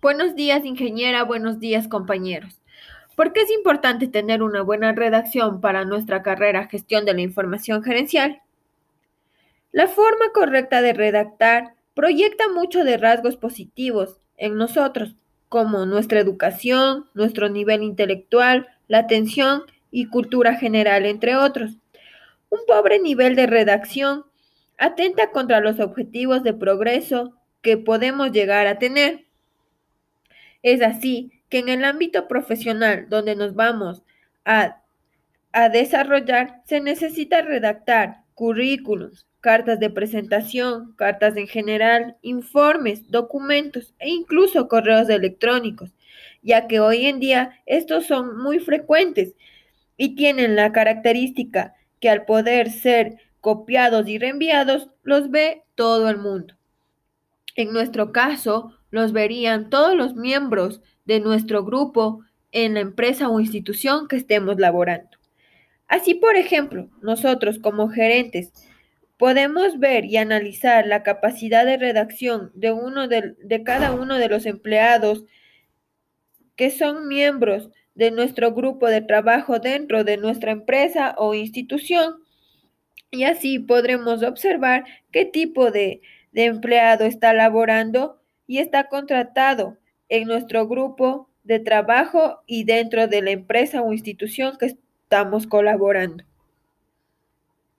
Buenos días, ingeniera. Buenos días, compañeros. ¿Por qué es importante tener una buena redacción para nuestra carrera Gestión de la Información Gerencial? La forma correcta de redactar proyecta mucho de rasgos positivos en nosotros, como nuestra educación, nuestro nivel intelectual, la atención y cultura general, entre otros. Un pobre nivel de redacción atenta contra los objetivos de progreso que podemos llegar a tener. Es así que en el ámbito profesional donde nos vamos a, a desarrollar, se necesita redactar currículums, cartas de presentación, cartas en general, informes, documentos e incluso correos electrónicos, ya que hoy en día estos son muy frecuentes y tienen la característica que al poder ser copiados y reenviados los ve todo el mundo. En nuestro caso, los verían todos los miembros de nuestro grupo en la empresa o institución que estemos laborando. Así, por ejemplo, nosotros como gerentes podemos ver y analizar la capacidad de redacción de, uno de, de cada uno de los empleados que son miembros de nuestro grupo de trabajo dentro de nuestra empresa o institución. Y así podremos observar qué tipo de de empleado está laborando y está contratado en nuestro grupo de trabajo y dentro de la empresa o institución que estamos colaborando.